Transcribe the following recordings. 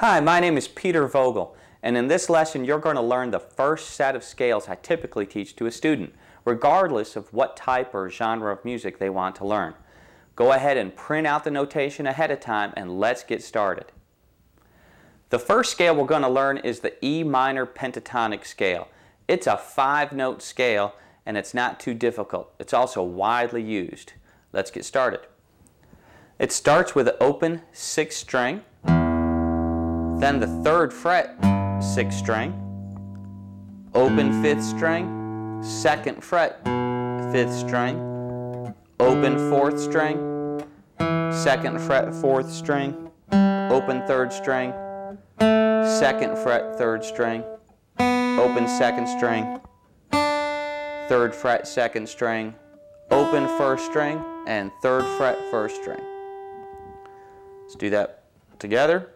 Hi, my name is Peter Vogel, and in this lesson you're going to learn the first set of scales I typically teach to a student, regardless of what type or genre of music they want to learn. Go ahead and print out the notation ahead of time and let's get started. The first scale we're going to learn is the E minor pentatonic scale. It's a five note scale and it's not too difficult. It's also widely used. Let's get started. It starts with an open sixth string, then the third fret, sixth string, open fifth string, second fret, fifth string, open fourth string, second fret, fourth string, open third string, second fret, third string, open second string, third fret, second string, open first string, and third fret, first string. Let's do that together.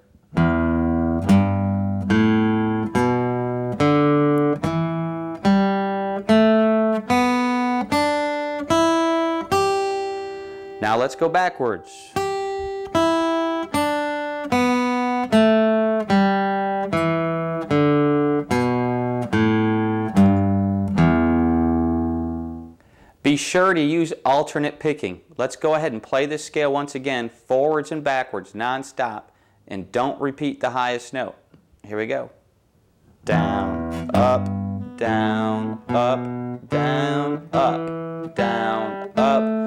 Now let's go backwards. Be sure to use alternate picking. Let's go ahead and play this scale once again, forwards and backwards, non-stop, and don't repeat the highest note. Here we go. Down, up, down, up, down, up, down, up,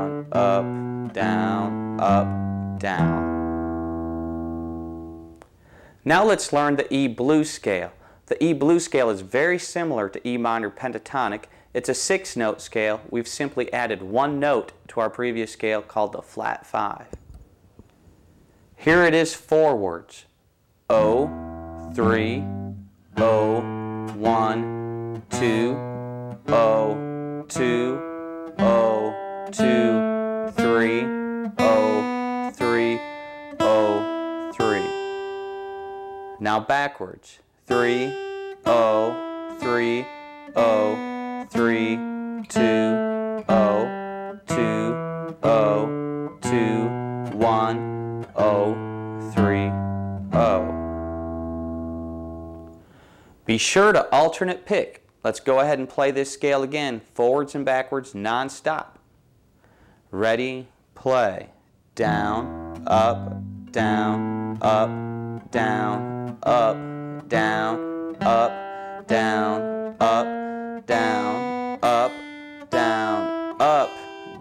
down, up, down, up, down. Now let's learn the E blues scale. The E blues scale is very similar to E minor pentatonic. It's a six note scale. We've simply added one note to our previous scale called the flat five. Here it is forwards. O, three, O, one, two, O, two, two, three, O, three, O, three. Now backwards. Three, O, three, O, three, two, O, two, O, two, one, O, three, O. Be sure to alternate pick. Let's go ahead and play this scale again, forwards and backwards, non-stop. Ready, play. Down, up, down, up, down, up, down, up, down, up, down, up, down, up,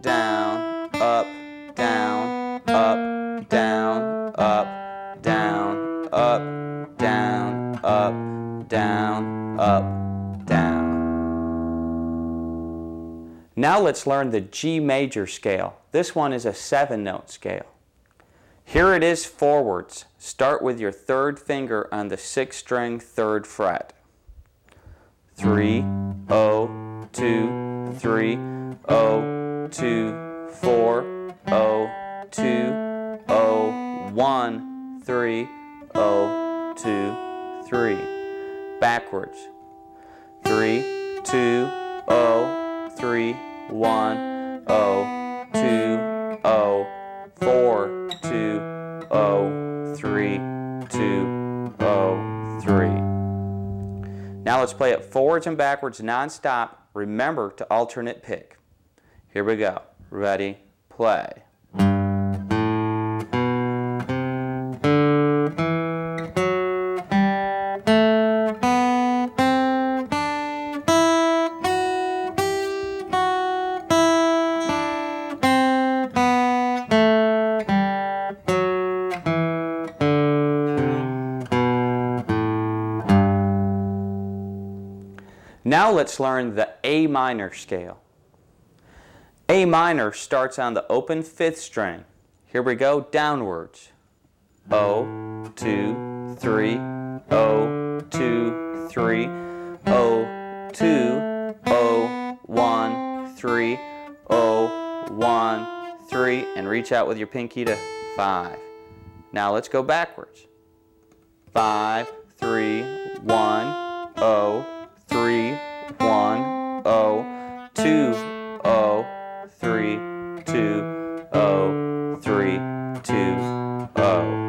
down, up, down, up, down, up, Now let's learn the G major scale. This one is a seven note scale. Here it is forwards. Start with your third finger on the sixth string third fret. Three, O, two, three, O, two, four, O, two, O, one, three, O, two, three. Backwards. Three, two, O, three, one, O, two, O, four, two, O, three, two, O, three. Now let's play it forwards and backwards non-stop. Remember to alternate pick. Here we go. Ready, play. Now let's learn the A minor scale. A minor starts on the open fifth string. Here we go, downwards. O, two, three, O, two, three, O, two, O, one, three, O, one, three, and reach out with your pinky to five. Now let's go backwards. Five, three, one, O, oh two oh three two oh three two oh.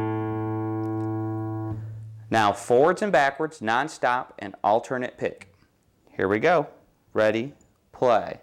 Now forwards and backwards, nonstop, and alternate pick. Here we go. Ready, play.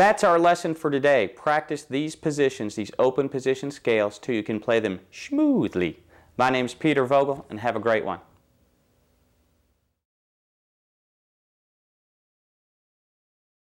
That's our lesson for today. Practice these positions, these open position scales, till you can play them smoothly. My name is Peter Vogel, and have a great one.